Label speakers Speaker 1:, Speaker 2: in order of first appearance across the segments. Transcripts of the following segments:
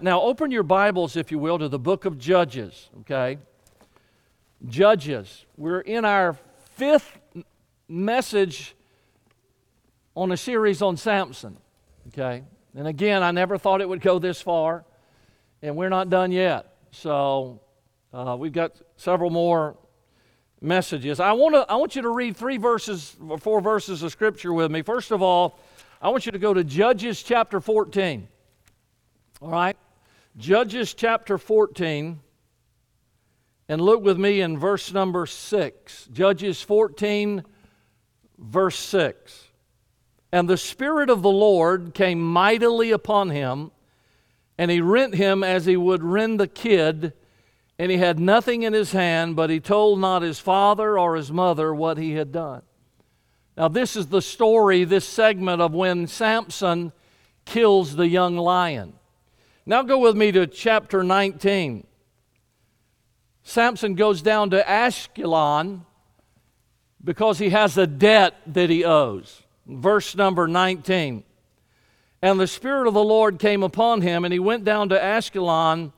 Speaker 1: Now, open your Bibles, if you will, to the book of Judges, okay? Judges. We're in our fifth message on a series on Samson, okay? And again, I never thought it would go this far, and we're not done yet. So, uh, we've got several more messages. I, wanna, I want you to read three verses, or four verses of Scripture with me. First of all, I want you to go to Judges chapter 14. All right? Judges chapter 14, and look with me in verse number 6. Judges 14, verse 6. And the Spirit of the Lord came mightily upon him, and he rent him as he would rend the kid, and he had nothing in his hand, but he told not his father or his mother what he had done. Now, this is the story, this segment of when Samson kills the young lion. Now go with me to chapter 19. Samson goes down to Ashkelon because he has a debt that he owes. Verse number 19. And the Spirit of the Lord came upon him, and he went down to Ashkelon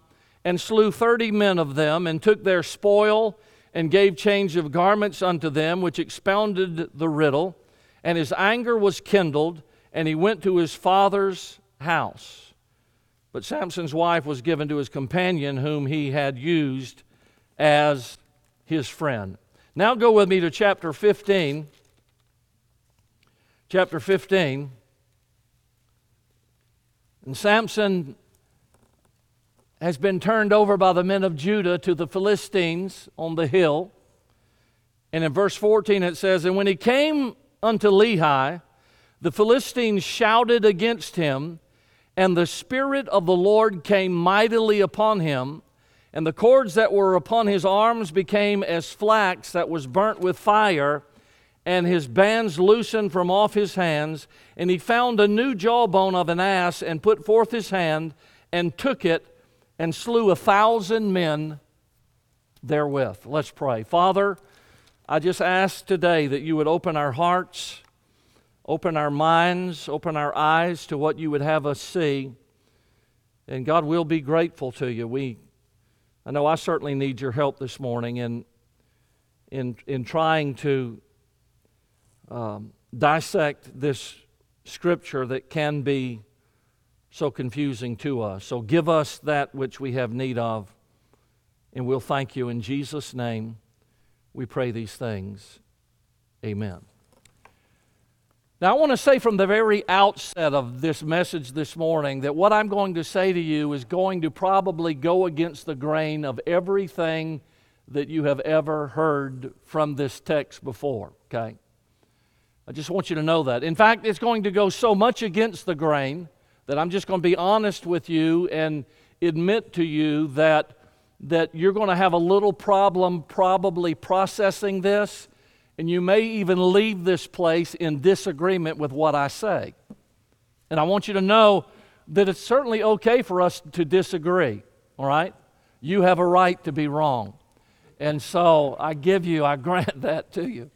Speaker 1: and slew thirty men of them, and took their spoil, and gave change of garments unto them, which expounded the riddle. And his anger was kindled, and he went to his father's house. But Samson's wife was given to his companion, whom he had used as his friend. Now go with me to chapter 15. Chapter 15. And Samson has been turned over by the men of Judah to the Philistines on the hill. And in verse 14 it says, And when he came unto Lehi, the Philistines shouted against him and the Spirit of the Lord came mightily upon him, and the cords that were upon his arms became as flax that was burnt with fire, and his bands loosened from off his hands. And he found a new jawbone of an ass, and put forth his hand, and took it, and slew a thousand men therewith. Let's pray. Father, I just ask today that you would open our hearts Open our minds, open our eyes to what you would have us see. And God, we'll be grateful to you. We, I know I certainly need your help this morning in, in, in trying to um, dissect this scripture that can be so confusing to us. So give us that which we have need of, and we'll thank you in Jesus' name. We pray these things. Amen. Now, I want to say from the very outset of this message this morning that what I'm going to say to you is going to probably go against the grain of everything that you have ever heard from this text before, okay? I just want you to know that. In fact, it's going to go so much against the grain that I'm just going to be honest with you and admit to you that, that you're going to have a little problem probably processing this and you may even leave this place in disagreement with what I say. And I want you to know that it's certainly okay for us to disagree, all right? You have a right to be wrong. And so I give you, I grant that to you.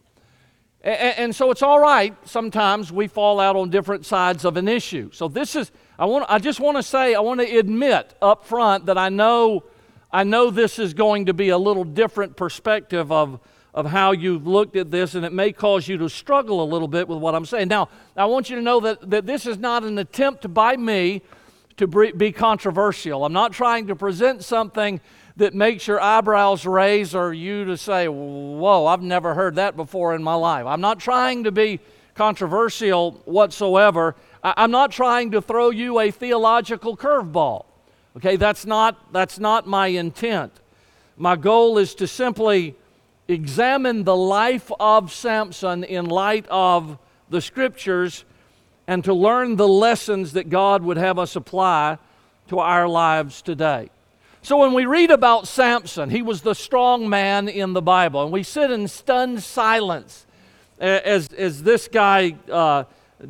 Speaker 1: And, and, so it's all right. Sometimes we fall out on different sides of an issue. So this is, I, want, I just want to say, I want to admit up front that I know, I know this is going to be a little different perspective of of how you've looked at this, and it may cause you to struggle a little bit with what I'm saying. Now, I want you to know that, that this is not an attempt by me to be controversial. I'm not trying to present something that makes your eyebrows raise or you to say, Whoa, I've never heard that before in my life. I'm not trying to be controversial whatsoever. I'm not trying to throw you a theological curveball. Okay, that's not, that's not my intent. My goal is to simply examine the life of Samson in light of the scriptures and to learn the lessons that God would have us apply to our lives today. So, when we read about Samson, he was the strong man in the Bible, and we sit in stunned silence as, as this guy uh,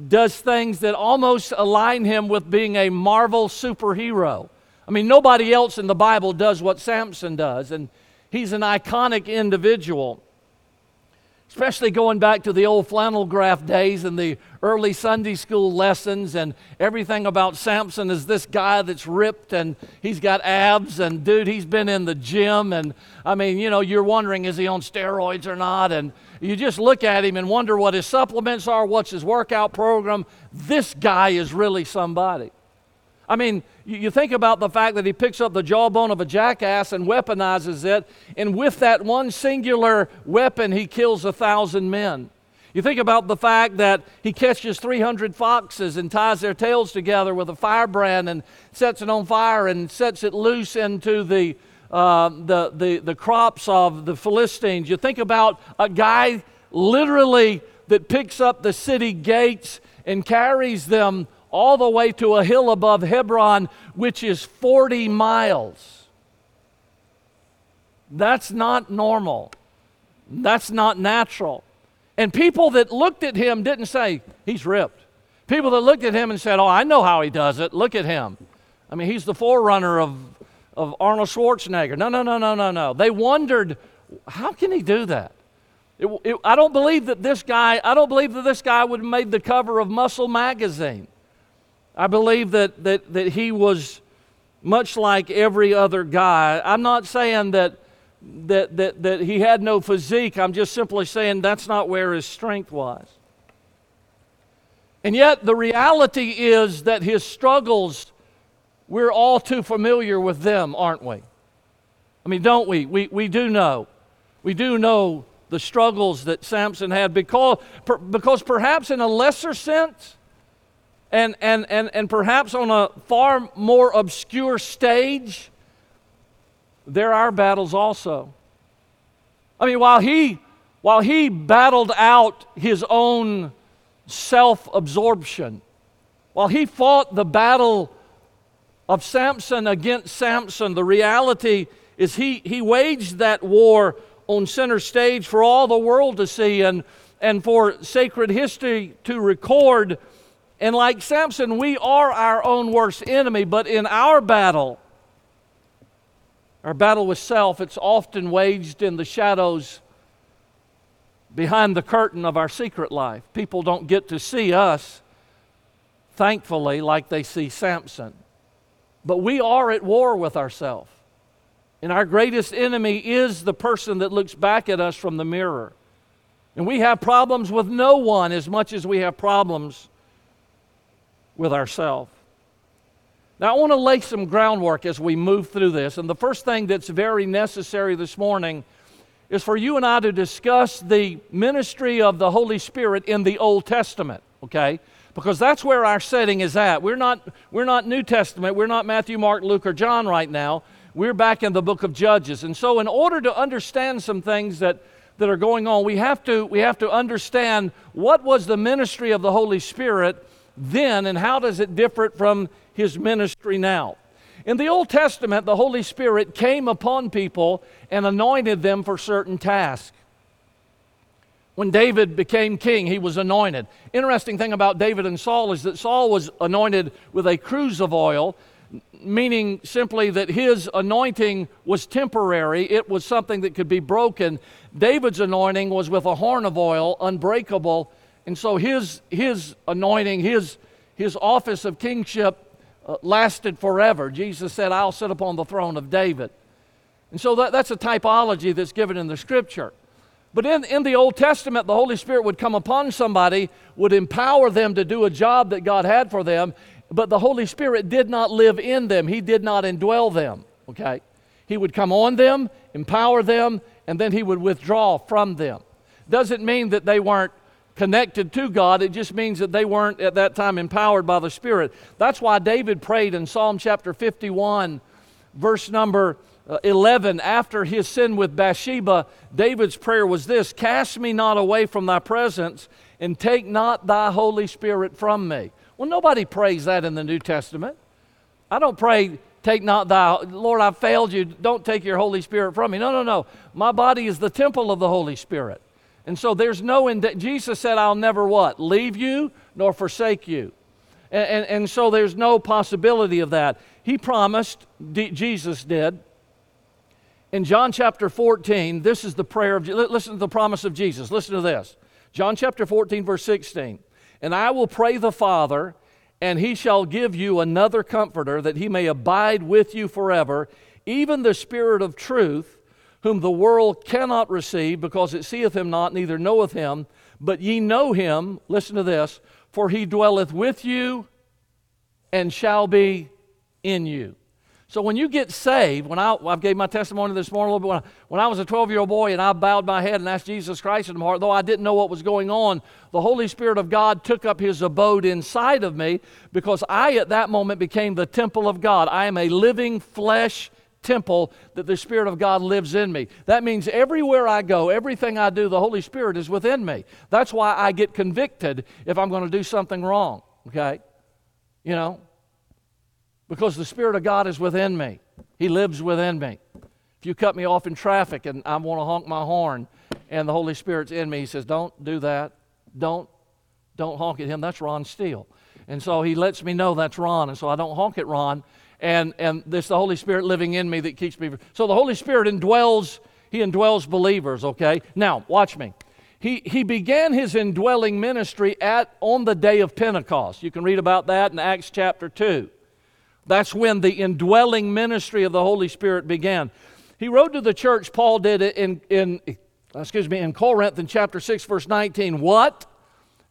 Speaker 1: does things that almost align him with being a Marvel superhero. I mean, nobody else in the Bible does what Samson does. And He's an iconic individual. especially going back to the old flannel graph days and the early Sunday school lessons and everything about Samson is this guy that's ripped and he's got abs and dude, he's been in the gym and I mean, you know, you're wondering is he on steroids or not and you just look at him and wonder what his supplements are, what's his workout program. This guy is really somebody. I mean, you think about the fact that he picks up the jawbone of a jackass and weaponizes it, and with that one singular weapon, he kills a thousand men. You think about the fact that he catches 300 foxes and ties their tails together with a firebrand and sets it on fire and sets it loose into the, uh, the, the, the crops of the Philistines. You think about a guy literally that picks up the city gates and carries them all the way to a hill above Hebron, which is 40 miles. That's not normal. That's not natural. And people that looked at him didn't say, he's ripped. People that looked at him and said, oh, I know how he does it. Look at him. I mean, he's the forerunner of, of Arnold Schwarzenegger. No, no, no, no, no, no. They wondered, how can he do that? It, it, I don't believe that this guy, I don't believe that this guy would have made the cover of Muscle magazine. I believe that, that, that he was much like every other guy. I'm not saying that, that, that, that he had no physique, I'm just simply saying that's not where his strength was. And yet, the reality is that his struggles, we're all too familiar with them, aren't we? I mean, don't we? We, we do know. We do know the struggles that Samson had because, because perhaps in a lesser sense, and, and, and, and perhaps on a far more obscure stage, there are battles also. I mean, while he, while he battled out his own self absorption, while he fought the battle of Samson against Samson, the reality is he, he waged that war on center stage for all the world to see and, and for sacred history to record and like Samson, we are our own worst enemy, but in our battle, our battle with self, it's often waged in the shadows behind the curtain of our secret life. People don't get to see us, thankfully, like they see Samson. But we are at war with ourselves. And our greatest enemy is the person that looks back at us from the mirror. And we have problems with no one as much as we have problems with ourselves. Now, I want to lay some groundwork as we move through this. And the first thing that's very necessary this morning is for you and I to discuss the ministry of the Holy Spirit in the Old Testament, okay? Because that's where our setting is at. We're not, we're not New Testament, we're not Matthew, Mark, Luke, or John right now. We're back in the book of Judges. And so, in order to understand some things that, that are going on, we have, to, we have to understand what was the ministry of the Holy Spirit then and how does it differ from his ministry now? In the Old Testament, the Holy Spirit came upon people and anointed them for certain tasks. When David became king, he was anointed. Interesting thing about David and Saul is that Saul was anointed with a cruse of oil, meaning simply that his anointing was temporary, it was something that could be broken. David's anointing was with a horn of oil, unbreakable, and so his, his anointing, his, his office of kingship uh, lasted forever. Jesus said, I'll sit upon the throne of David. And so that, that's a typology that's given in the scripture. But in, in the Old Testament, the Holy Spirit would come upon somebody, would empower them to do a job that God had for them, but the Holy Spirit did not live in them. He did not indwell them, okay? He would come on them, empower them, and then He would withdraw from them. Doesn't mean that they weren't connected to God. It just means that they weren't at that time empowered by the Spirit. That's why David prayed in Psalm chapter 51, verse number uh, 11. After his sin with Bathsheba, David's prayer was this Cast me not away from thy presence, and take not thy Holy Spirit from me. Well, nobody prays that in the New Testament. I don't pray, take not thy, Lord, I failed you, don't take your Holy Spirit from me. No, no, no. My body is the temple of the Holy Spirit. And so there's no, ind- Jesus said, I'll never what? Leave you nor forsake you. And, and, and so there's no possibility of that. He promised, D- Jesus did, in John chapter 14, this is the prayer of, listen to the promise of Jesus. Listen to this. John chapter 14, verse 16. And I will pray the Father, and he shall give you another comforter, that he may abide with you forever, even the Spirit of truth, whom the world cannot receive, because it seeth him not, neither knoweth him. But ye know him, listen to this, for he dwelleth with you and shall be in you. So when you get saved, when I, I gave my testimony this morning a little bit, when I, when I was a 12 year old boy and I bowed my head and asked Jesus Christ in my heart, though I didn't know what was going on, the Holy Spirit of God took up his abode inside of me because I at that moment became the temple of God. I am a living flesh temple that the Spirit of God lives in me. That means everywhere I go, everything I do, the Holy Spirit is within me. That's why I get convicted if I'm going to do something wrong, okay? You know, because the Spirit of God is within me. He lives within me. If you cut me off in traffic and I want to honk my horn and the Holy Spirit's in me, He says, Don't do that. Don't, don't honk at him. That's Ron Steele. And so He lets me know that's Ron. And so I don't honk at Ron. And, and this the Holy Spirit living in me that keeps me. So the Holy Spirit indwells, He indwells believers, okay? Now, watch me. He, he began his indwelling ministry at on the day of Pentecost. You can read about that in Acts chapter 2. That's when the indwelling ministry of the Holy Spirit began. He wrote to the church, Paul did it in, in excuse me, in Corinth in chapter 6, verse 19. What?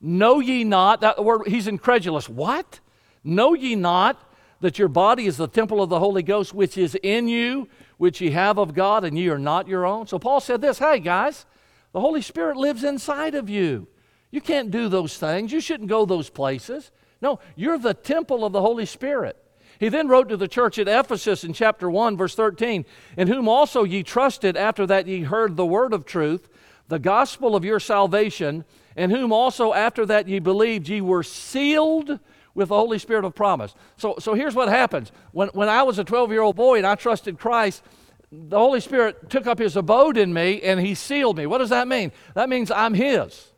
Speaker 1: Know ye not, that word, he's incredulous. What? Know ye not that your body is the temple of the Holy Ghost, which is in you, which ye have of God, and ye are not your own? So Paul said this Hey, guys, the Holy Spirit lives inside of you. You can't do those things. You shouldn't go those places. No, you're the temple of the Holy Spirit. He then wrote to the church at Ephesus in chapter 1, verse 13, In whom also ye trusted after that ye heard the word of truth, the gospel of your salvation, in whom also after that ye believed ye were sealed with the Holy Spirit of promise. So, so here's what happens. When, when I was a 12 year old boy and I trusted Christ, the Holy Spirit took up his abode in me and he sealed me. What does that mean? That means I'm his.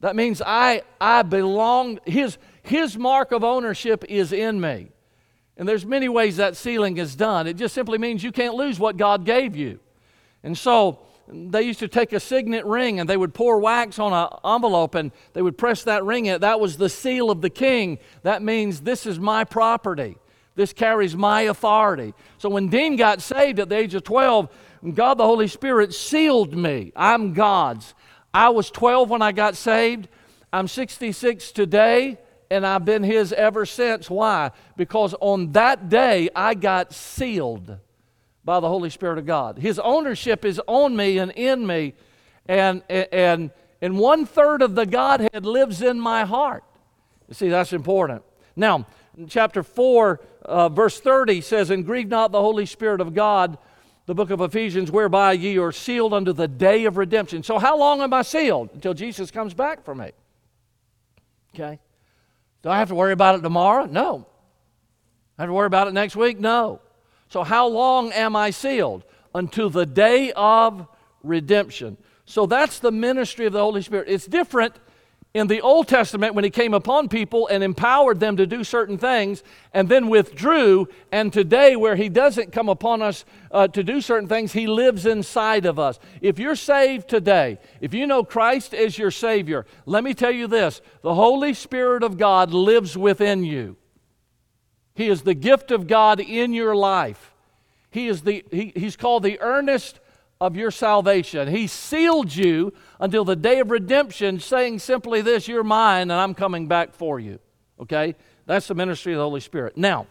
Speaker 1: That means I, I belong, his, his mark of ownership is in me. And there's many ways that sealing is done. It just simply means you can't lose what God gave you. And so they used to take a signet ring and they would pour wax on an envelope and they would press that ring in. That was the seal of the king. That means this is my property. This carries my authority. So when Dean got saved at the age of 12, God the Holy Spirit sealed me. I'm God's. I was 12 when I got saved. I'm 66 today and I've been His ever since. Why? Because on that day I got sealed by the Holy Spirit of God. His ownership is on me and in me, and, and, and one third of the Godhead lives in my heart. You see, that's important. Now, chapter 4, uh, verse 30 says, And grieve not the Holy Spirit of God, the book of Ephesians, whereby ye are sealed unto the day of redemption. So, how long am I sealed? Until Jesus comes back for me. Okay? Do I have to worry about it tomorrow? No. I have to worry about it next week? No. So, how long am I sealed? Until the day of redemption. So, that's the ministry of the Holy Spirit. It's different in the Old Testament when he came upon people and empowered them to do certain things and then withdrew. And today, where he doesn't come upon us uh, to do certain things, he lives inside of us. If you're saved today, if you know Christ as your Savior, let me tell you this the Holy Spirit of God lives within you. He is the gift of God in your life. He is the, he, he's called the earnest of your salvation. He sealed you until the day of redemption, saying simply this You're mine, and I'm coming back for you. Okay? That's the ministry of the Holy Spirit. Now,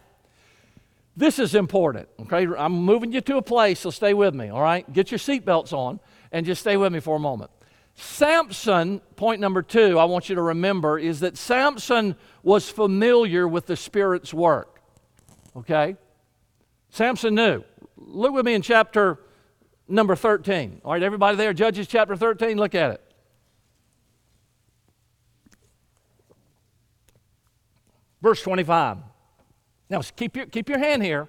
Speaker 1: this is important. Okay? I'm moving you to a place, so stay with me. All right? Get your seatbelts on and just stay with me for a moment. Samson, point number two, I want you to remember, is that Samson was familiar with the Spirit's work. Okay? Samson knew. Look with me in chapter number 13. All right, everybody there, Judges chapter 13, look at it. Verse 25. Now, keep your, keep your hand here.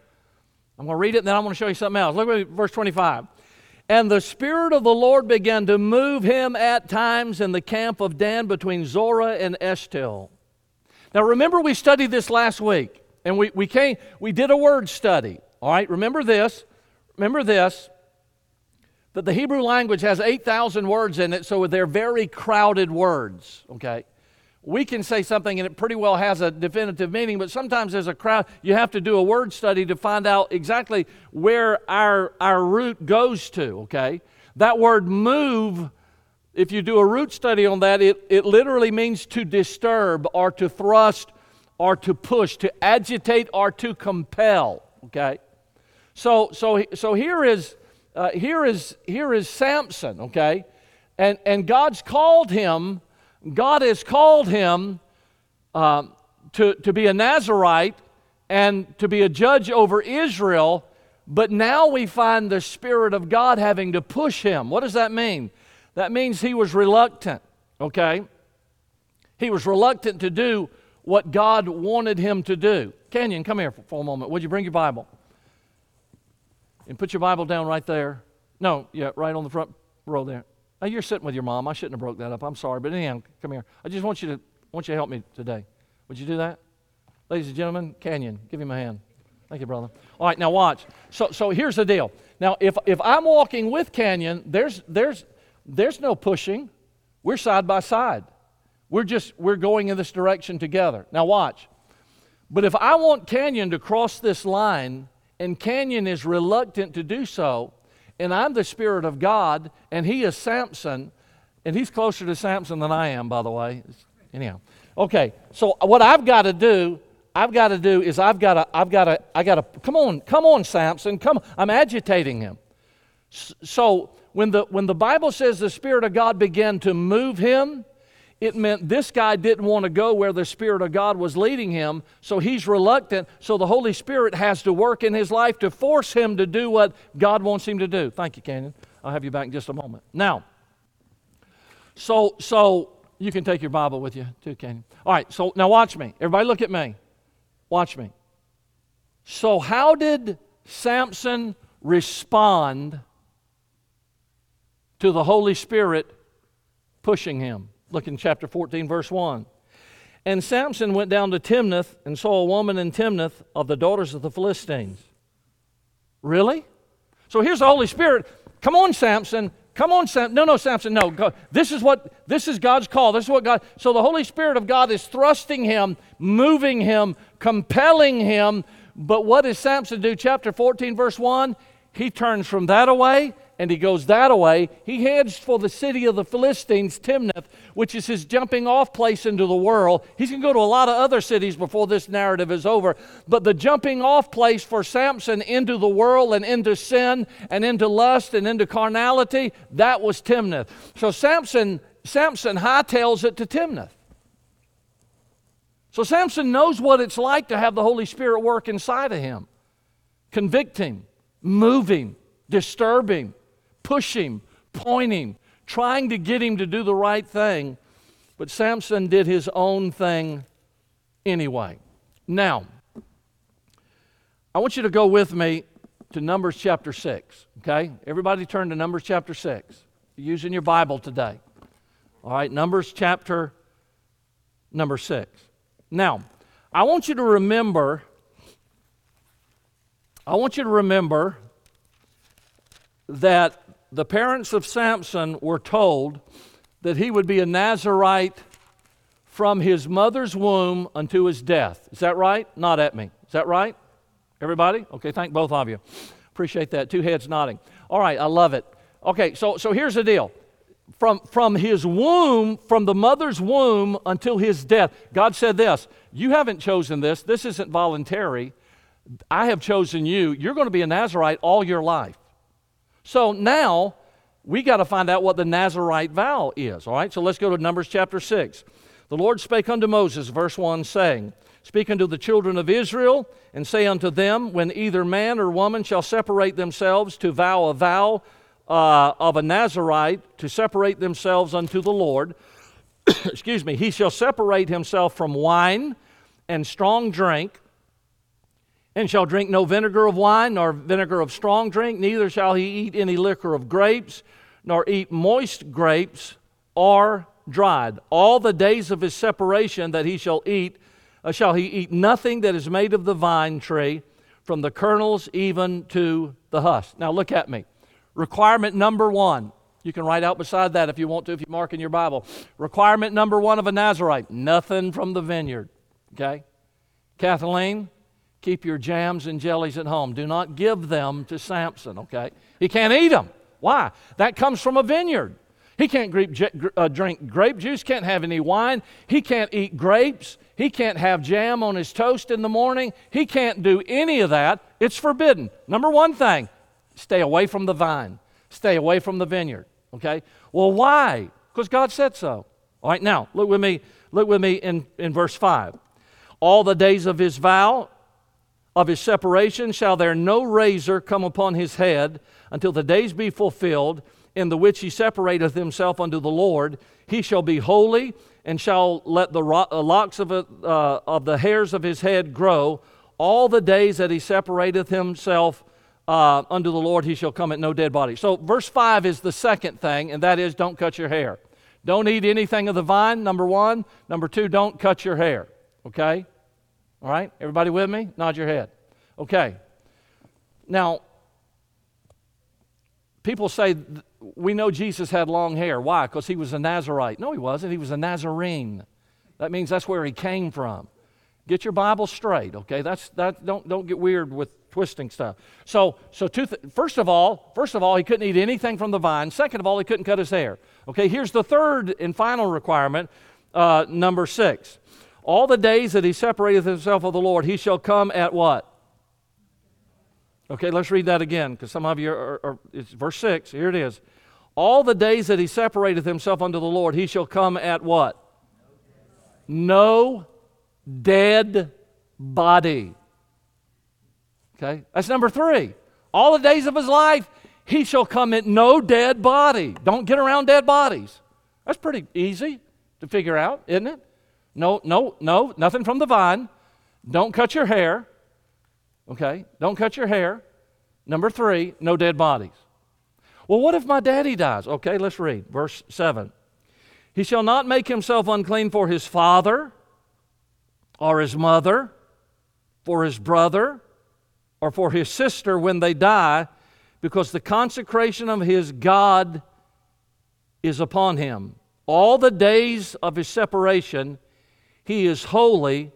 Speaker 1: I'm going to read it and then I'm going to show you something else. Look at verse 25. And the Spirit of the Lord began to move him at times in the camp of Dan between Zorah and Eshtaol. Now, remember, we studied this last week, and we, we, came, we did a word study. All right, remember this. Remember this that the Hebrew language has 8,000 words in it, so they're very crowded words, okay? We can say something and it pretty well has a definitive meaning, but sometimes there's a crowd, you have to do a word study to find out exactly where our, our root goes to, okay? That word move, if you do a root study on that, it, it literally means to disturb or to thrust or to push, to agitate or to compel, okay? So, so, so here is uh, here, is, here is Samson, okay? And, and God's called him, God has called him uh, to, to be a Nazarite and to be a judge over Israel, but now we find the Spirit of God having to push him. What does that mean? That means he was reluctant, okay? He was reluctant to do what God wanted him to do. Canyon, come here for, for a moment. Would you bring your Bible? And put your Bible down right there. No, yeah, right on the front row there. Now you're sitting with your mom. I shouldn't have broke that up. I'm sorry, but anyhow, come here. I just want you to want you to help me today. Would you do that, ladies and gentlemen? Canyon, give him a hand. Thank you, brother. All right, now watch. So, so here's the deal. Now, if if I'm walking with Canyon, there's there's there's no pushing. We're side by side. We're just we're going in this direction together. Now watch. But if I want Canyon to cross this line and Canyon is reluctant to do so, and I'm the Spirit of God, and he is Samson, and he's closer to Samson than I am, by the way. Anyhow, okay. So what I've got to do, I've got to do is I've got to, I've got to, I got to. Come on, come on, Samson, come. I'm agitating him. So when the when the Bible says the Spirit of God began to move him, it meant this guy didn't want to go where the Spirit of God was leading him, so he's reluctant. So the Holy Spirit has to work in his life to force him to do what God wants him to do. Thank you, Canyon. I'll have you back in just a moment. Now, so so you can take your Bible with you too, Canyon. All right, so now watch me. Everybody look at me. Watch me. So how did Samson respond to the Holy Spirit pushing him? Look in chapter 14, verse 1. And Samson went down to Timnath and saw a woman in Timnath of the daughters of the Philistines. Really? So here's the Holy Spirit. Come on, Samson. Come on, Samson. No, no, Samson. No. This is what this is God's call. This is what God. So the Holy Spirit of God is thrusting him, moving him, compelling him. But what does Samson do? Chapter 14, verse 1. He turns from that away and he goes that away. He heads for the city of the Philistines, Timnath, which is his jumping off place into the world. He's going to go to a lot of other cities before this narrative is over. But the jumping off place for Samson into the world and into sin and into lust and into carnality, that was Timnath. So Samson, Samson hightails it to Timnath. So Samson knows what it's like to have the Holy Spirit work inside of him, convict him, move him, disturb him, push him, point him, trying to get him to do the right thing. But Samson did his own thing anyway. Now, I want you to go with me to Numbers chapter 6. Okay? Everybody turn to Numbers chapter 6. You're using your Bible today. All right, Numbers chapter number 6. Now, I want you to remember I want you to remember that the parents of Samson were told that he would be a Nazarite from his mother's womb unto his death. Is that right? Not at me. Is that right? Everybody? Okay, thank both of you. Appreciate that. Two heads nodding. All right, I love it. Okay, so, so here's the deal. From, from his womb, from the mother's womb until his death, God said this You haven't chosen this. This isn't voluntary. I have chosen you. You're going to be a Nazarite all your life. So now we got to find out what the Nazarite vow is. All right, so let's go to Numbers chapter 6. The Lord spake unto Moses, verse 1, saying, Speak unto the children of Israel, and say unto them, When either man or woman shall separate themselves to vow a vow uh, of a Nazarite, to separate themselves unto the Lord, excuse me, he shall separate himself from wine and strong drink and shall drink no vinegar of wine, nor vinegar of strong drink, neither shall he eat any liquor of grapes, nor eat moist grapes or dried. All the days of his separation that he shall eat, uh, shall he eat nothing that is made of the vine tree, from the kernels even to the husk. Now look at me. Requirement number one. You can write out beside that if you want to, if you mark in your Bible. Requirement number one of a Nazarite nothing from the vineyard. Okay? Kathleen, keep your jams and jellies at home. Do not give them to Samson, okay? He can't eat them. Why? That comes from a vineyard. He can't uh, drink grape juice, can't have any wine. He can't eat grapes. He can't have jam on his toast in the morning. He can't do any of that. It's forbidden. Number one thing stay away from the vine, stay away from the vineyard. Okay? Well, why? Because God said so. All right, now look with me, look with me in, in verse 5. All the days of his vow, of his separation, shall there no razor come upon his head until the days be fulfilled, in the which he separateth himself unto the Lord. He shall be holy, and shall let the uh, locks of, it, uh, of the hairs of his head grow. All the days that he separateth himself uh, unto the Lord, he shall come at no dead body. So, verse 5 is the second thing, and that is don't cut your hair. Don't eat anything of the vine, number one. Number two, don't cut your hair. Okay? All right? Everybody with me? Nod your head. Okay. Now, people say we know Jesus had long hair. Why? Because he was a Nazarite. No, he wasn't. He was a Nazarene. That means that's where he came from. Get your Bible straight, okay? That's that. Don't don't get weird with twisting stuff. So so two th- first of all, first of all, he couldn't eat anything from the vine. Second of all, he couldn't cut his hair. Okay, here's the third and final requirement, uh, number six. All the days that he separateth himself of the Lord, he shall come at what? Okay, let's read that again because some of you are, are, it's verse 6. Here it is. All the days that he separateth himself unto the Lord, he shall come at what? No dead body. Okay, that's number three. All the days of his life, he shall come at no dead body. Don't get around dead bodies. That's pretty easy to figure out, isn't it? No, no, no, nothing from the vine. Don't cut your hair. Okay? Don't cut your hair. Number three, no dead bodies. Well, what if my daddy dies? Okay, let's read. Verse 7. He shall not make himself unclean for his father or his mother, for his brother, or for his sister when they die, because the consecration of his God is upon him. All the days of his separation, he is holy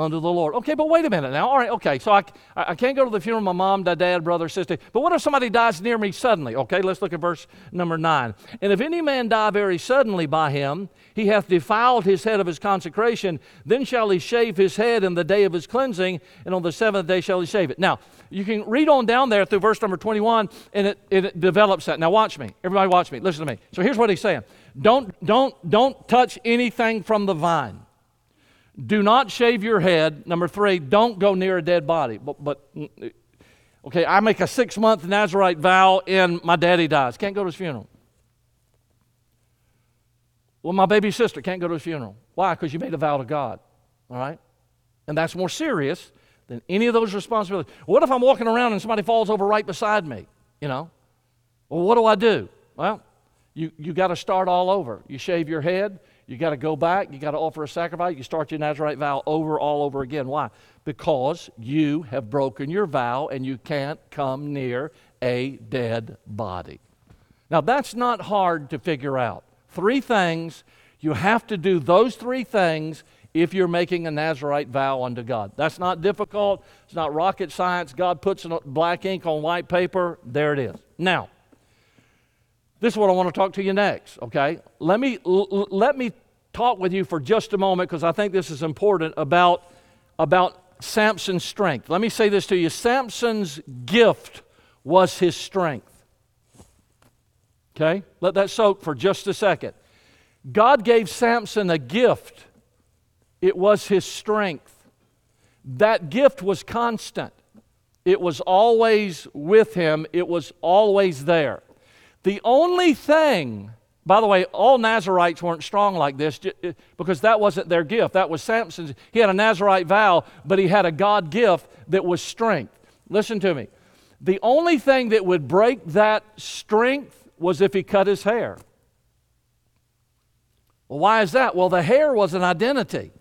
Speaker 1: unto the Lord. Okay, but wait a minute now. All right, okay, so I, I can't go to the funeral of my mom, my dad, brother, sister. But what if somebody dies near me suddenly? Okay, let's look at verse number 9. And if any man die very suddenly by him, he hath defiled his head of his consecration, then shall he shave his head in the day of his cleansing, and on the seventh day shall he shave it. Now, you can read on down there through verse number 21, and it, it develops that. Now, watch me. Everybody, watch me. Listen to me. So here's what he's saying don't, don't, don't touch anything from the vine. Do not shave your head. Number three, don't go near a dead body. But, but okay, I make a six month Nazarite vow and my daddy dies. Can't go to his funeral. Well, my baby sister can't go to his funeral. Why? Because you made a vow to God. All right? And that's more serious than any of those responsibilities. What if I'm walking around and somebody falls over right beside me? You know? Well, what do I do? Well, you, you got to start all over. You shave your head, you got to go back. You got to offer a sacrifice. You start your Nazarite vow over, all over again. Why? Because you have broken your vow and you can't come near a dead body. Now, that's not hard to figure out. Three things. You have to do those three things if you're making a Nazarite vow unto God. That's not difficult. It's not rocket science. God puts black ink on white paper. There it is. Now, this is what I want to talk to you next, okay? Let me, let me talk with you for just a moment because I think this is important about, about Samson's strength. Let me say this to you Samson's gift was his strength. Okay? Let that soak for just a second. God gave Samson a gift, it was his strength. That gift was constant, it was always with him, it was always there. The only thing, by the way, all Nazarites weren't strong like this eh, because that wasn't their gift. That was Samson's. He had a Nazarite vow, but he had a God gift that was strength. Listen to me. The only thing that would break that strength was if he cut his hair. Well, why is that? Well, the hair was an identity.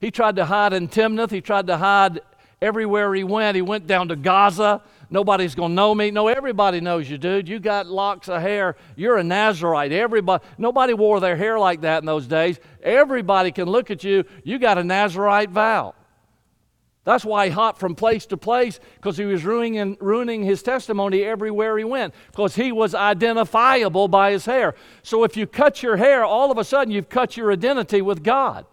Speaker 1: He tried to hide in Timnath, he tried to hide everywhere he went. He went down to Gaza Nobody's going to know me. No, everybody knows you, dude. You got locks of hair. You're a Nazarite. Everybody, nobody wore their hair like that in those days. Everybody can look at you. You got a Nazarite vow. That's why he hopped from place to place because he was ruining, ruining his testimony everywhere he went because he was identifiable by his hair. So if you cut your hair, all of a sudden you've cut your identity with God.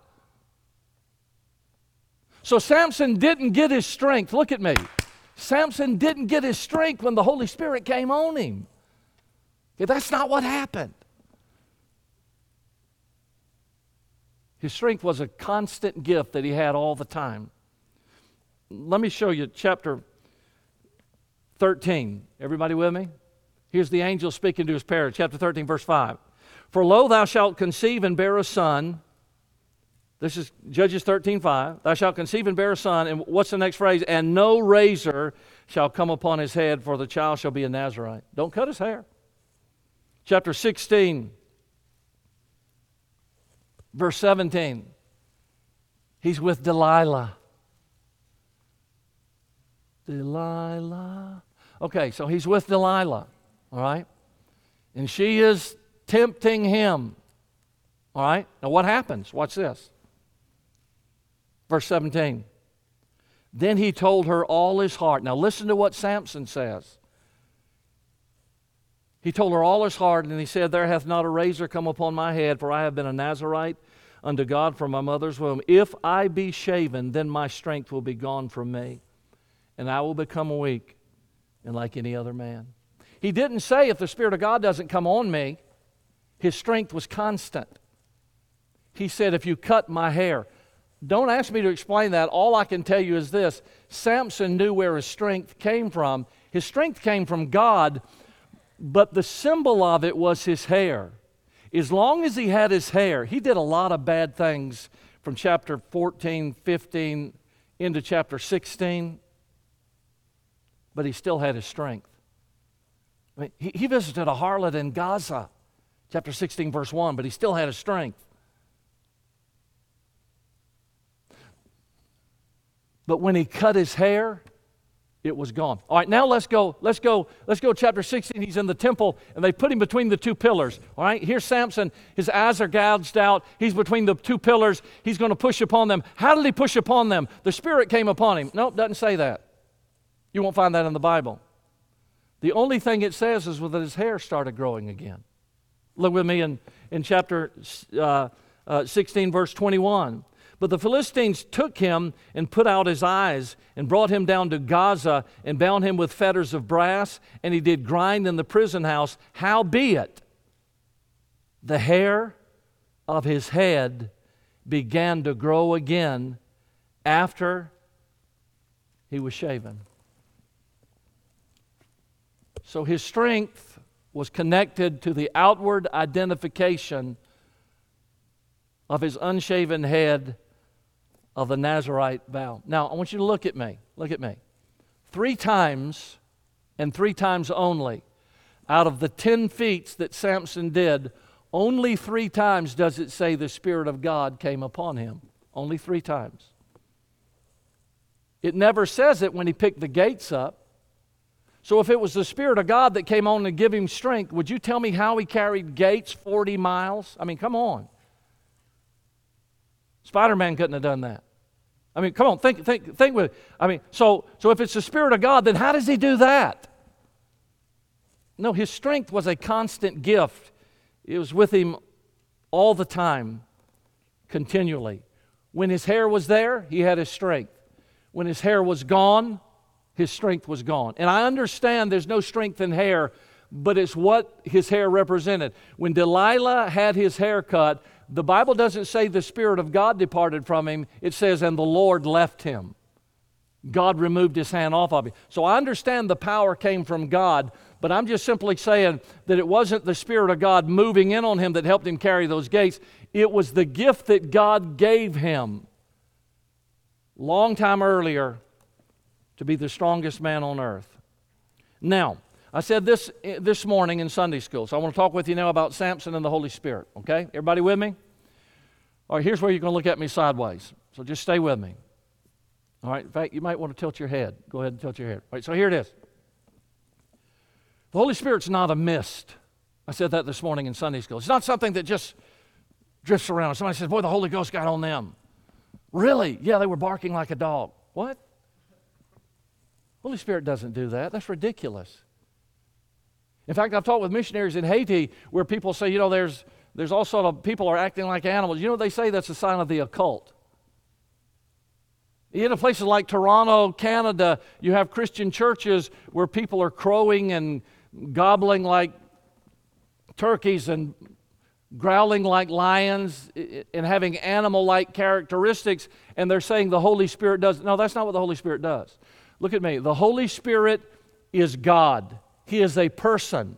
Speaker 1: So Samson didn't get his strength. Look at me. Samson didn't get his strength when the Holy Spirit came on him. That's not what happened. His strength was a constant gift that he had all the time. Let me show you chapter 13. Everybody with me? Here's the angel speaking to his parents, chapter 13, verse 5. For lo, thou shalt conceive and bear a son this is Judges 13, 5. Thou shalt conceive and bear a son. And what's the next phrase? And no razor shall come upon his head, for the child shall be a Nazarite. Don't cut his hair. Chapter 16, verse 17. He's with Delilah. Delilah. Okay, so he's with Delilah, all right? And she is tempting him, all right? Now, what happens? Watch this. Verse 17. Then he told her all his heart. Now listen to what Samson says. He told her all his heart, and he said, There hath not a razor come upon my head, for I have been a Nazarite unto God from my mother's womb. If I be shaven, then my strength will be gone from me, and I will become weak and like any other man. He didn't say, If the Spirit of God doesn't come on me, his strength was constant. He said, If you cut my hair, don't ask me to explain that. All I can tell you is this Samson knew where his strength came from. His strength came from God, but the symbol of it was his hair. As long as he had his hair, he did a lot of bad things from chapter 14, 15 into chapter 16, but he still had his strength. I mean, he, he visited a harlot in Gaza, chapter 16, verse 1, but he still had his strength. But when he cut his hair, it was gone. All right, now let's go. Let's go. Let's go. Chapter 16. He's in the temple, and they put him between the two pillars. All right, here's Samson. His eyes are gouged out. He's between the two pillars. He's going to push upon them. How did he push upon them? The Spirit came upon him. Nope, doesn't say that. You won't find that in the Bible. The only thing it says is that his hair started growing again. Look with me in, in chapter uh, uh, 16, verse 21. But the Philistines took him and put out his eyes and brought him down to Gaza and bound him with fetters of brass, and he did grind in the prison house. Howbeit, the hair of his head began to grow again after he was shaven. So his strength was connected to the outward identification of his unshaven head of the Nazarite vow. Now, I want you to look at me. Look at me. Three times, and three times only, out of the 10 feats that Samson did, only three times does it say the Spirit of God came upon him. Only three times. It never says it when he picked the gates up. So if it was the Spirit of God that came on to give him strength, would you tell me how he carried gates 40 miles? I mean, come on. Spider Man couldn't have done that. I mean, come on, think, think, think with. I mean, so, so if it's the Spirit of God, then how does He do that? No, His strength was a constant gift. It was with Him all the time, continually. When His hair was there, He had His strength. When His hair was gone, His strength was gone. And I understand there's no strength in hair, but it's what His hair represented. When Delilah had His hair cut, the Bible doesn't say the Spirit of God departed from him, it says, and the Lord left him. God removed his hand off of him. So I understand the power came from God, but I'm just simply saying that it wasn't the Spirit of God moving in on him that helped him carry those gates. It was the gift that God gave him long time earlier to be the strongest man on earth. Now, I said this eh, this morning in Sunday school, so I want to talk with you now about Samson and the Holy Spirit. Okay? Everybody with me? All right, here's where you're going to look at me sideways. So just stay with me. All right, in fact, you might want to tilt your head. Go ahead and tilt your head. All right, so here it is. The Holy Spirit's not a mist. I said that this morning in Sunday school. It's not something that just drifts around. Somebody says, Boy, the Holy Ghost got on them. Really? Yeah, they were barking like a dog. What? Holy Spirit doesn't do that. That's ridiculous. In fact, I've talked with missionaries in Haiti where people say, you know, there's, there's all sort of people are acting like animals. You know they say? That's a sign of the occult. In places like Toronto, Canada, you have Christian churches where people are crowing and gobbling like turkeys and growling like lions and having animal like characteristics, and they're saying the Holy Spirit does. No, that's not what the Holy Spirit does. Look at me. The Holy Spirit is God, He is a person.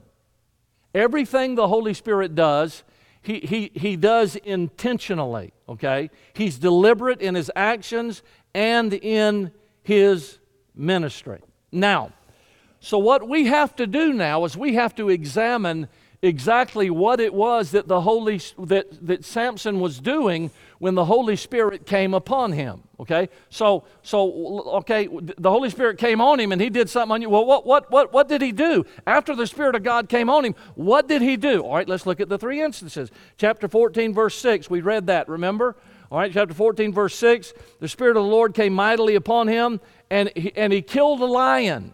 Speaker 1: Everything the Holy Spirit does, he, he, he does intentionally, okay? He's deliberate in his actions and in his ministry. Now, so what we have to do now is we have to examine exactly what it was that the Holy that, that Samson was doing when the Holy Spirit came upon him. Okay? So so okay, the Holy Spirit came on him and he did something on you. Well, what what what what did he do? After the Spirit of God came on him, what did he do? All right, let's look at the three instances. Chapter 14, verse 6. We read that, remember? All right, chapter 14, verse 6. The Spirit of the Lord came mightily upon him, and he, and he killed a lion.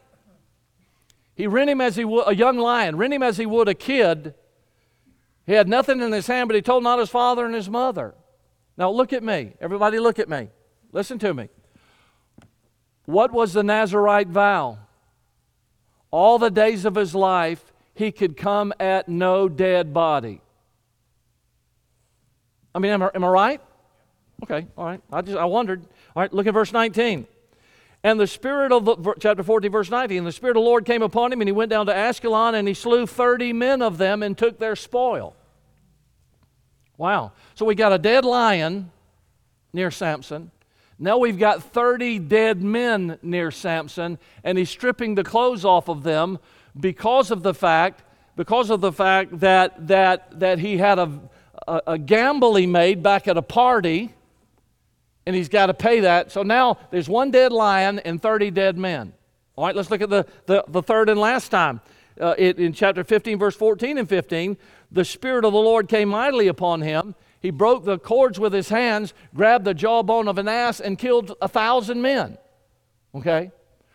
Speaker 1: He rent him as he would a young lion, rent him as he would a kid. He had nothing in his hand, but he told not his father and his mother. Now look at me. Everybody look at me. Listen to me. What was the Nazarite vow? All the days of his life, he could come at no dead body. I mean, am I, am I right? Okay, all right. I just I wondered. All right, look at verse 19. And the Spirit of the, chapter 14, verse 19, and the Spirit of the Lord came upon him, and he went down to Ascalon, and he slew 30 men of them and took their spoil. Wow. So we got a dead lion near Samson. Now we've got 30 dead men near Samson, and he's stripping the clothes off of them because of the fact, because of the fact that, that, that he had a, a, a gamble he made back at a party and he's got to pay that. So now there's one dead lion and 30 dead men. All right, let's look at the, the, the third and last time. Uh, it, in chapter 15, verse 14 and 15, the Spirit of the Lord came mightily upon him. He broke the cords with his hands, grabbed the jawbone of an ass, and killed a thousand men. Okay?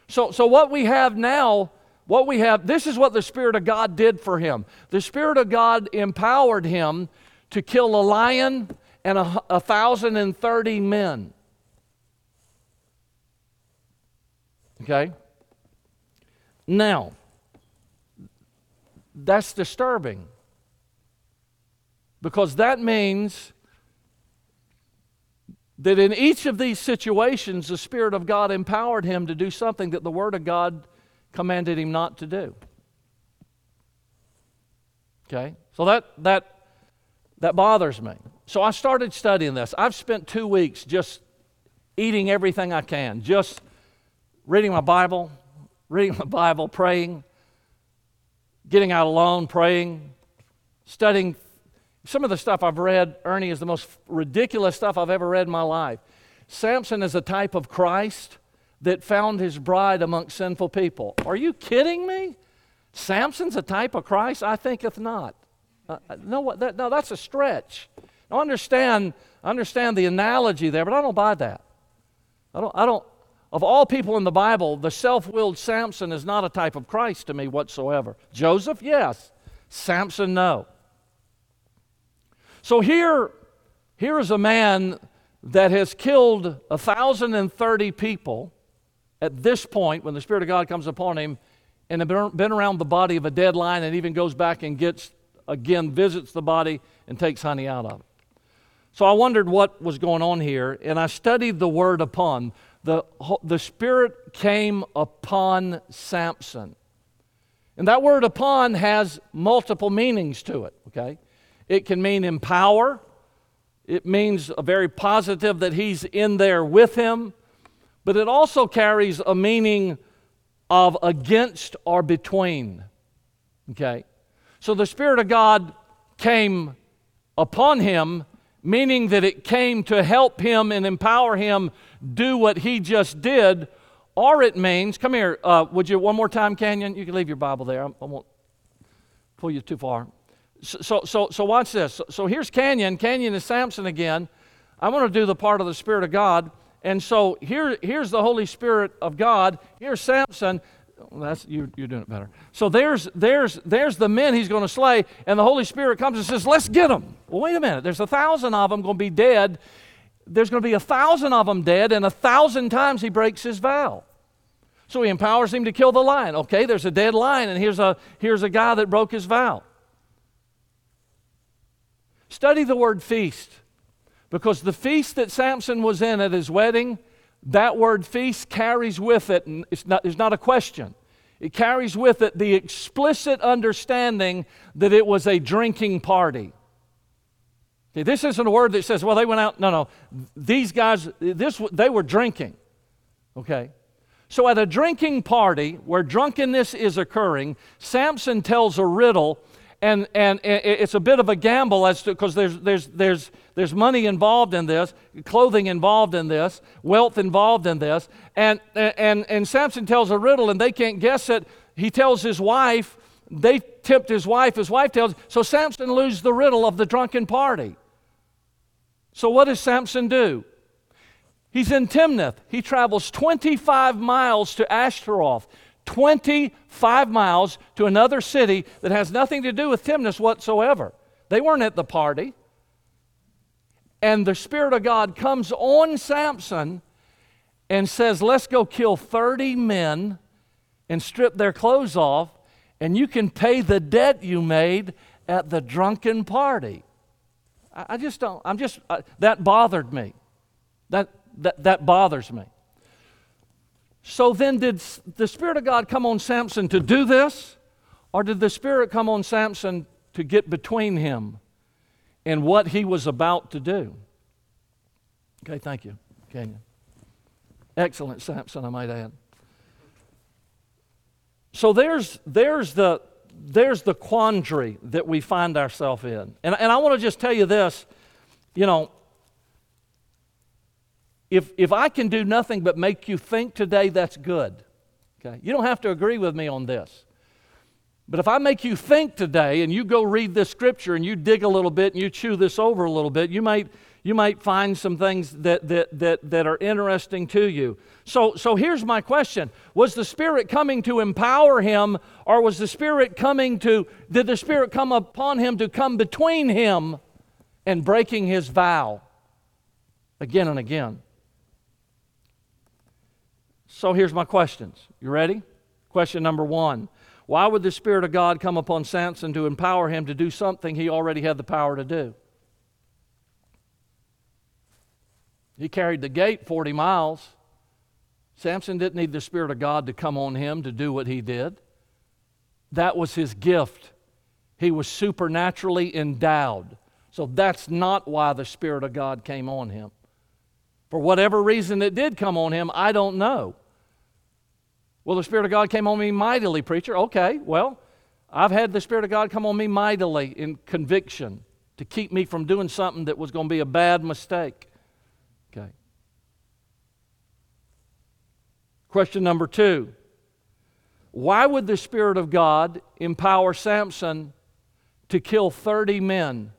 Speaker 1: So, so what we have now, what we have, this is what the Spirit of God did for him. The Spirit of God empowered him to kill a lion and a, a thousand and thirty men. Okay? Now, that's disturbing because that means that in each of these situations, the Spirit of God empowered him to do something that the Word of God commanded him not to do. Okay? So that, that, that bothers me. So I started studying this. I've spent two weeks just eating everything I can, just reading my Bible, reading my Bible, praying, getting out alone, praying, studying. Some of the stuff I've read, Ernie, is the most ridiculous stuff I've ever read in my life. Samson is a type of Christ that found his bride amongst sinful people. Are you kidding me? Samson's a type of Christ? I thinketh not. Uh, no, that, no, that's a stretch. I understand, understand the analogy there, but I don't buy that. I don't, I don't, of all people in the Bible, the self willed Samson is not a type of Christ to me whatsoever. Joseph, yes. Samson, no. So here, here is a man that has killed 1,030 people at this point when the Spirit of God comes upon him and been around the body of a dead lion and even goes back and gets, again, visits the body and takes honey out of it. So I wondered what was going on here, and I studied the word upon. The, the Spirit came upon Samson. And that word upon has multiple meanings to it, okay? It can mean empower, it means a very positive that he's in there with him, but it also carries a meaning of against or between, okay? So the Spirit of God came upon him meaning that it came to help him and empower him do what he just did, or it means, come here, uh, would you one more time, Canyon? You can leave your Bible there. I, won't pull you too far. So, so, so watch this. So, so here's Canyon. Canyon is Samson again. I want to do the part of the Spirit of God. And so here, here's the Holy Spirit of God. Here's Samson. That's you, you're doing it better. So there's there's there's the men he's going to slay, and the Holy Spirit comes and says, "Let's get them." Well, wait a minute. There's a thousand of them going to be dead. There's going to be a thousand of them dead, and a thousand times he breaks his vow. So he empowers him to kill the lion. Okay, there's a dead lion, and here's a here's a guy that broke his vow. Study the word feast. Because the feast that Samson was in at his wedding, that word feast carries with it, and it's not, it's not a question, it carries with it the explicit understanding that it was a drinking party. Okay, this isn't a word that says, well, they went out. No, no. These guys, this, they were drinking. Okay? So at a drinking party where drunkenness is occurring, Samson tells a riddle and, and it's a bit of a gamble as to because there's, there's, there's, there's money involved in this, clothing involved in this, wealth involved in this. And, and, and Samson tells a riddle and they can't guess it. He tells his wife, they tempt his wife, his wife tells, so Samson loses the riddle of the drunken party. So what does Samson do? He's in Timnath. He travels 25 miles to Ashtaroth. 25 miles to another city that has nothing to do with Timnath whatsoever. They weren't at the party. And the Spirit of God comes on Samson and says, Let's go kill 30 men and strip their clothes off, and you can pay the debt you made at the drunken party. I, I just don't, I'm just, uh, that bothered me. That, that, that bothers me. So then, did the Spirit of God come on Samson to do this? Or did the Spirit come on Samson to get between him and what he was about to do? Okay, thank you, Kenyon. Excellent, Samson, I might add. So there's, there's, the, there's the quandary that we find ourselves in. And, and I want to just tell you this you know, if, if I can do nothing but make you think today, that's good. Okay? You don't have to agree with me on this. But if I make you think today and you go read this scripture and you dig a little bit and you chew this over a little bit, you might, you might find some things that, that, that, that are interesting to you. So, so here's my question Was the Spirit coming to empower him, or was the Spirit coming to, did the Spirit come upon him to come between him and breaking his vow again and again? So here's my questions. You ready? Question number one Why would the Spirit of God come upon Samson to empower him to do something he already had the power to do? He carried the gate 40 miles. Samson didn't need the Spirit of God to come on him to do what he did. That was his gift. He was supernaturally endowed. So that's not why the Spirit of God came on him. For whatever reason it did come on him, I don't know. Well, the Spirit of God came on me mightily, preacher. Okay, well, I've had the Spirit of God come on me mightily in conviction to keep me from doing something that was going to be a bad mistake. Okay. Question number two Why would the Spirit of God empower Samson to kill 30 men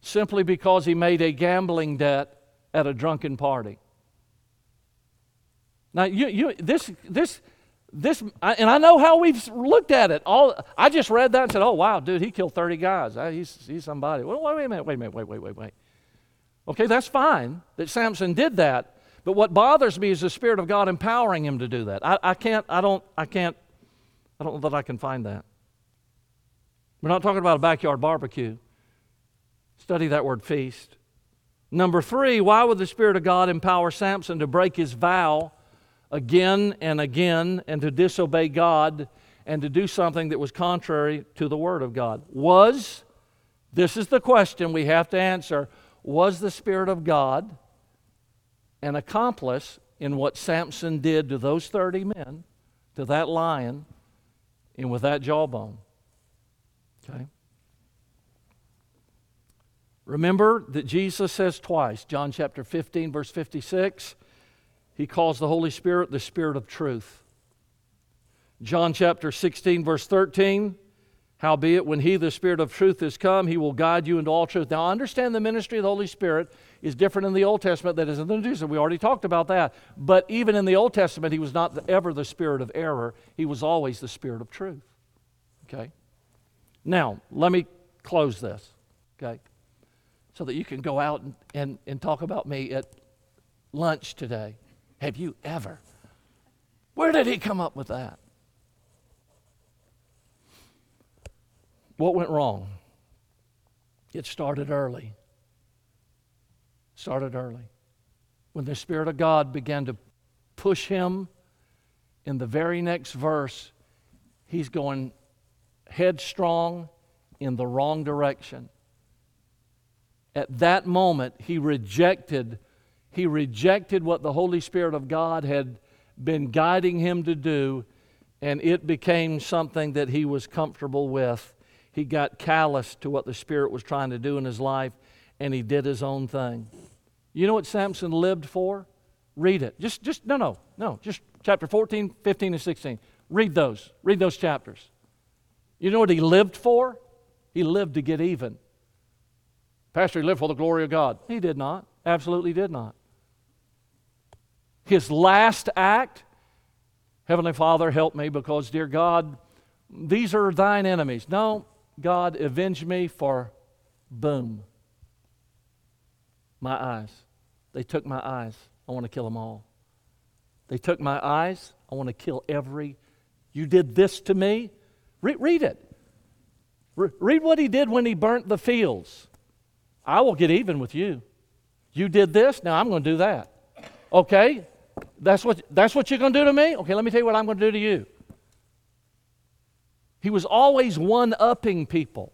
Speaker 1: simply because he made a gambling debt at a drunken party? Now, you, you, this, this, this, and I know how we've looked at it. All I just read that and said, "Oh wow, dude, he killed 30 guys. Uh, he's, he's somebody." Well, wait a minute, wait a minute, wait, wait, wait, wait. Okay, that's fine that Samson did that, but what bothers me is the Spirit of God empowering him to do that. I, I can't, I don't, I can't, I don't know that I can find that. We're not talking about a backyard barbecue. Study that word feast. Number three, why would the Spirit of God empower Samson to break his vow? Again and again and to disobey God and to do something that was contrary to the Word of God. Was, this is the question we have to answer, was the Spirit of God an accomplice in what Samson did to those 30 men, to that lion, and with that jawbone? Okay? Remember that Jesus says twice, John chapter 15, verse 56, he calls the Holy Spirit the Spirit of truth. John chapter 16, verse 13, Howbeit, when he, the Spirit of truth, is come, he will guide you into all truth. Now, understand the ministry of the Holy Spirit is different in the Old Testament than it is in the New Testament. We already talked about that. But even in the Old Testament, he was not ever the spirit of error, he was always the spirit of truth. Okay? Now, let me close this, okay? So that you can go out and, and, and talk about me at lunch today. Have you ever? Where did he come up with that? What went wrong? It started early. Started early. When the Spirit of God began to push him in the very next verse, he's going headstrong in the wrong direction. At that moment, he rejected he rejected what the Holy Spirit of God had been guiding him to do, and it became something that he was comfortable with. He got callous to what the Spirit was trying to do in his life, and he did his own thing. You know what Samson lived for? Read it. Just, just no, no, no. Just chapter 14, 15, and 16. Read those. Read those chapters. You know what he lived for? He lived to get even. Pastor, he lived for the glory of God. He did not. Absolutely did not. His last act, Heavenly Father, help me because, dear God, these are thine enemies. No, God, avenge me for boom. My eyes. They took my eyes. I want to kill them all. They took my eyes. I want to kill every. You did this to me. Re- read it. Re- read what he did when he burnt the fields. I will get even with you. You did this. Now I'm going to do that. Okay? That's what, that's what you're going to do to me? Okay, let me tell you what I'm going to do to you. He was always one upping people.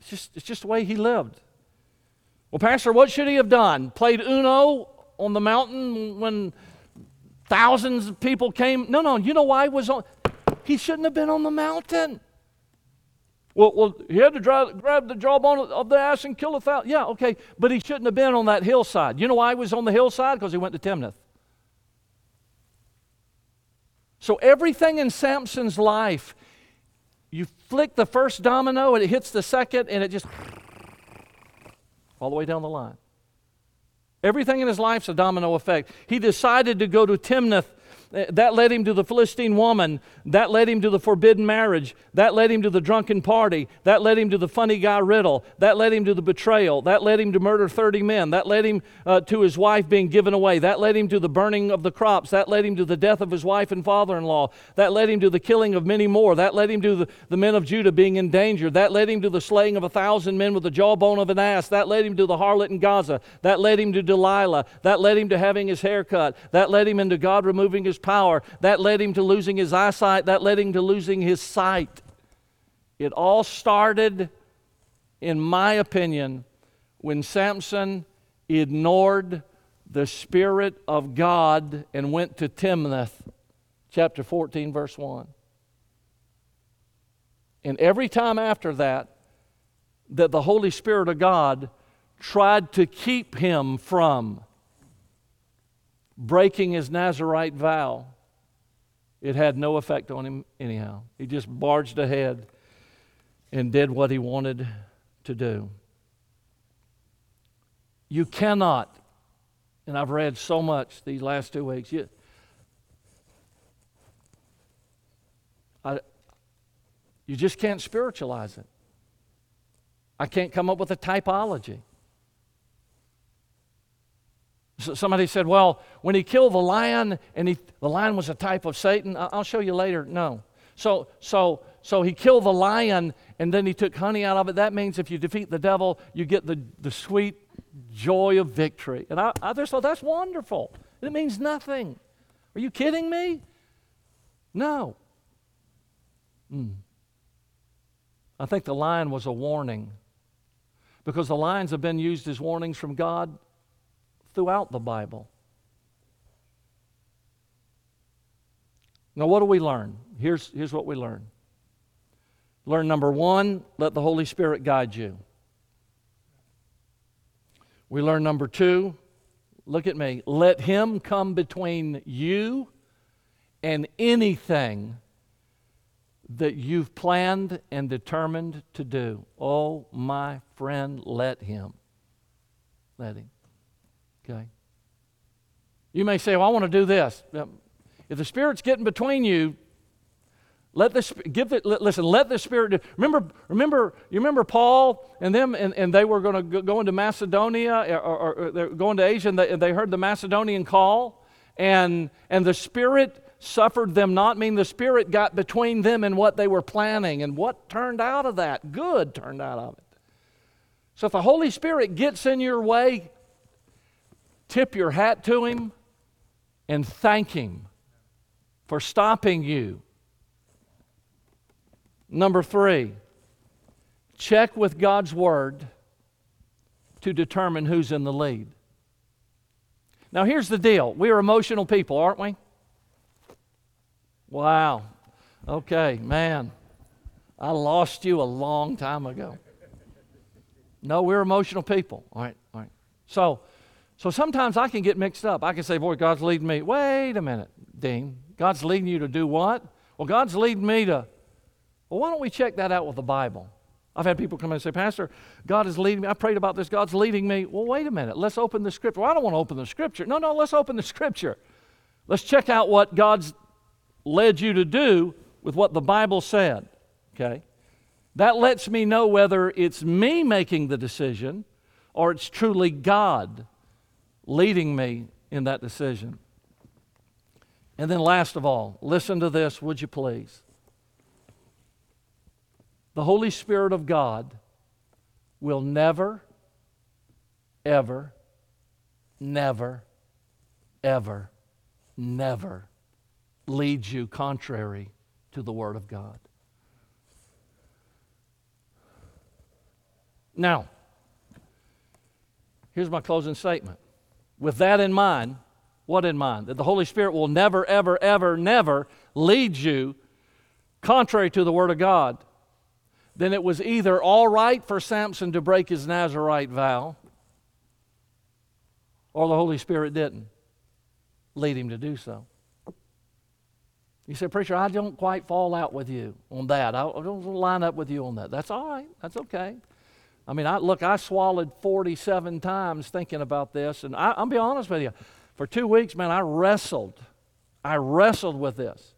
Speaker 1: It's just, it's just the way he lived. Well, Pastor, what should he have done? Played Uno on the mountain when thousands of people came? No, no, you know why he was on? He shouldn't have been on the mountain. Well, well he had to drive, grab the jawbone of the ass and kill a thousand. Yeah, okay, but he shouldn't have been on that hillside. You know why he was on the hillside? Because he went to Timnath. So everything in Samson's life, you flick the first domino and it hits the second and it just all the way down the line. Everything in his life's a domino effect. He decided to go to Timnath that led him to the Philistine woman. That led him to the forbidden marriage. That led him to the drunken party. That led him to the funny guy riddle. That led him to the betrayal. That led him to murder 30 men. That led him uh, to his wife being given away. That led him to the burning of the crops. That led him to the death of his wife and father in law. That led him to the killing of many more. That led him to the, the men of Judah being in danger. That led him to the slaying of a thousand men with the jawbone of an ass. That led him to the harlot in Gaza. That led him to Delilah. That led him to having his hair cut. That led him into God removing his power. That led him to losing his eyesight. That led him to losing his sight. It all started, in my opinion, when Samson ignored the Spirit of God and went to Timnath, chapter 14, verse 1. And every time after that, that the Holy Spirit of God tried to keep him from breaking his Nazarite vow, it had no effect on him anyhow. He just barged ahead and did what he wanted to do. You cannot, and I've read so much these last two weeks, you, I, you just can't spiritualize it. I can't come up with a typology. Somebody said, well, when he killed the lion and he, the lion was a type of Satan, I'll show you later. No. So, so, so he killed the lion and then he took honey out of it. That means if you defeat the devil, you get the, the sweet joy of victory. And I, I just thought, that's wonderful. It means nothing. Are you kidding me? No. Mm. I think the lion was a warning because the lions have been used as warnings from God throughout the Bible. Now, what do we learn? Here's, here's what we learn. Learn number one, let the Holy Spirit guide you. We learn number two, look at me, let Him come between you and anything that you've planned and determined to do. Oh, my friend, let him. Let him. Okay? You may say, Well, I want to do this. If the Spirit's getting between you, let the give it. Listen. Let the Spirit. Remember. Remember. You remember Paul and them, and, and they were going to go into Macedonia uh, or, or, or they're going to Asia, and they, they heard the Macedonian call, and and the Spirit suffered them not. Mean the Spirit got between them and what they were planning, and what turned out of that? Good turned out of it. So if the Holy Spirit gets in your way, tip your hat to Him and thank Him for stopping you Number three, check with God's Word to determine who's in the lead. Now, here's the deal we are emotional people, aren't we? Wow. Okay, man. I lost you a long time ago. No, we're emotional people. All right, all right. So, so sometimes I can get mixed up. I can say, boy, God's leading me. Wait a minute, Dean. God's leading you to do what? Well, God's leading me to well, why don't we check that out with the Bible? I've had people come in and say, Pastor, God is leading me. I prayed about this. God's leading me. Well, wait a minute. Let's open the scripture. Well, I don't want to open the scripture. No, no, let's open the scripture. Let's check out what God's led you to do with what the Bible said. Okay? That lets me know whether it's me making the decision or it's truly God leading me in that decision. And then, last of all, listen to this, would you please? the Holy Spirit of God will never, ever, never, ever, never lead you contrary to the Word of God. Now, here's my closing statement. With that in mind, what in mind? That the Holy Spirit will never, ever, ever, never lead you contrary to the Word of God then it was either all right for Samson to break his Nazarite vow, or the Holy Spirit didn't lead him to do so. You say, Preacher, I don't quite fall out with you on that. I don't line up with you on that. That's all right. That's okay. I mean, I, look, I swallowed 47 times thinking about this, and I, I'll be honest with you. For two weeks, man, I wrestled. I wrestled with this.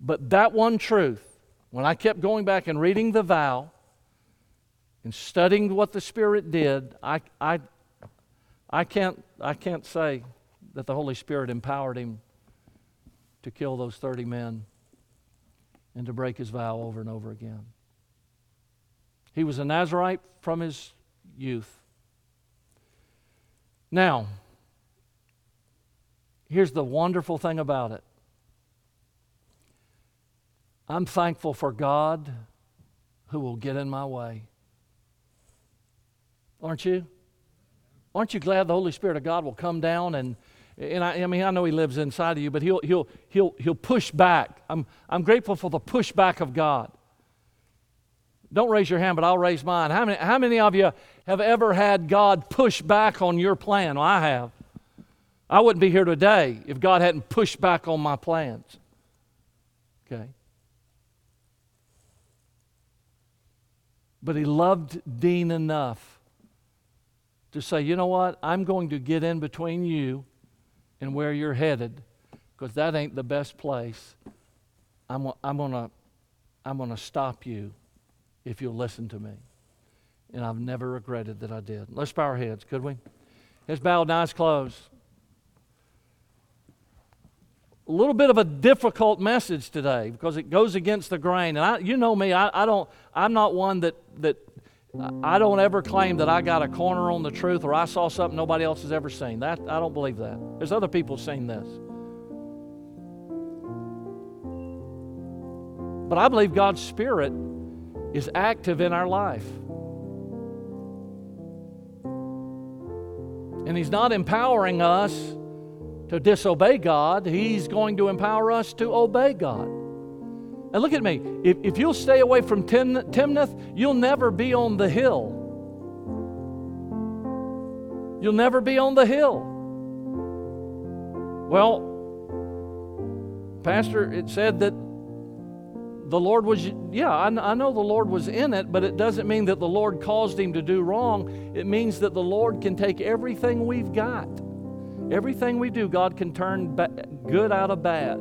Speaker 1: But that one truth when I kept going back and reading the vow and studying what the Spirit did, I, I, I, can't, I can't say that the Holy Spirit empowered him to kill those 30 men and to break his vow over and over again. He was a Nazarite from his youth. Now, here's the wonderful thing about it I'm thankful for God who will get in my way. Aren't you? Aren't you glad the Holy Spirit of God will come down and and I, I, mean I know He lives inside of you, but He'll He'll He'll He'll push back. I'm I'm grateful for the pushback of God. Don't raise your hand, but I'll raise mine. How many how many of you have ever had God push back on your plan? Well, I have. I wouldn't be here today if God hadn't pushed back on my plans. Okay. But he loved Dean enough to say, you know what? I'm going to get in between you and where you're headed because that ain't the best place. I'm, I'm going to I'm going to stop you if you'll listen to me. And I've never regretted that I did. Let's bow our heads, could we? Heads bowed, eyes closed a little bit of a difficult message today because it goes against the grain. And I, you know me, I, I don't, I'm not one that, that I don't ever claim that I got a corner on the truth or I saw something nobody else has ever seen. That, I don't believe that. There's other people seen this. But I believe God's Spirit is active in our life. And He's not empowering us to disobey God, He's going to empower us to obey God. And look at me. If, if you'll stay away from Tim, Timnath, you'll never be on the hill. You'll never be on the hill. Well, Pastor, it said that the Lord was, yeah, I, I know the Lord was in it, but it doesn't mean that the Lord caused him to do wrong. It means that the Lord can take everything we've got, everything we do, God can turn ba- good out of bad.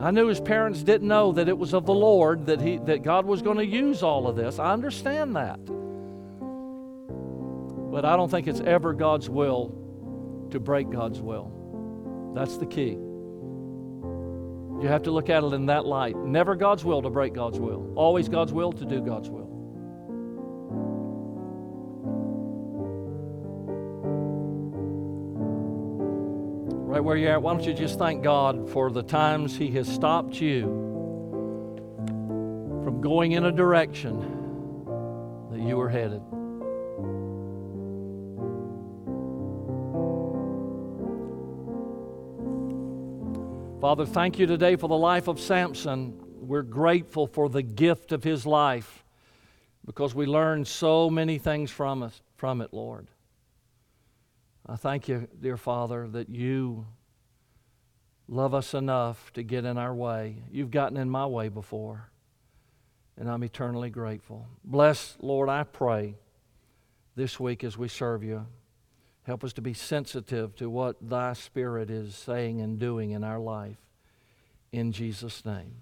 Speaker 1: I knew his parents didn't know that it was of the Lord that he that God was going to use all of this. I understand that. But I don't think it's ever God's will to break God's will. That's the key. You have to look at it in that light. Never God's will to break God's will. Always God's will to do God's will. Right where you're at, why don't you just thank God for the times He has stopped you from going in a direction that you were headed. Father, thank you today for the life of Samson. We're grateful for the gift of his life because we learned so many things from, us, from it, Lord. I thank you, dear Father, that you love us enough to get in our way. You've gotten in my way before, and I'm eternally grateful. Bless, Lord, I pray this week as we serve you. Help us to be sensitive to what thy Spirit is saying and doing in our life. In Jesus' name.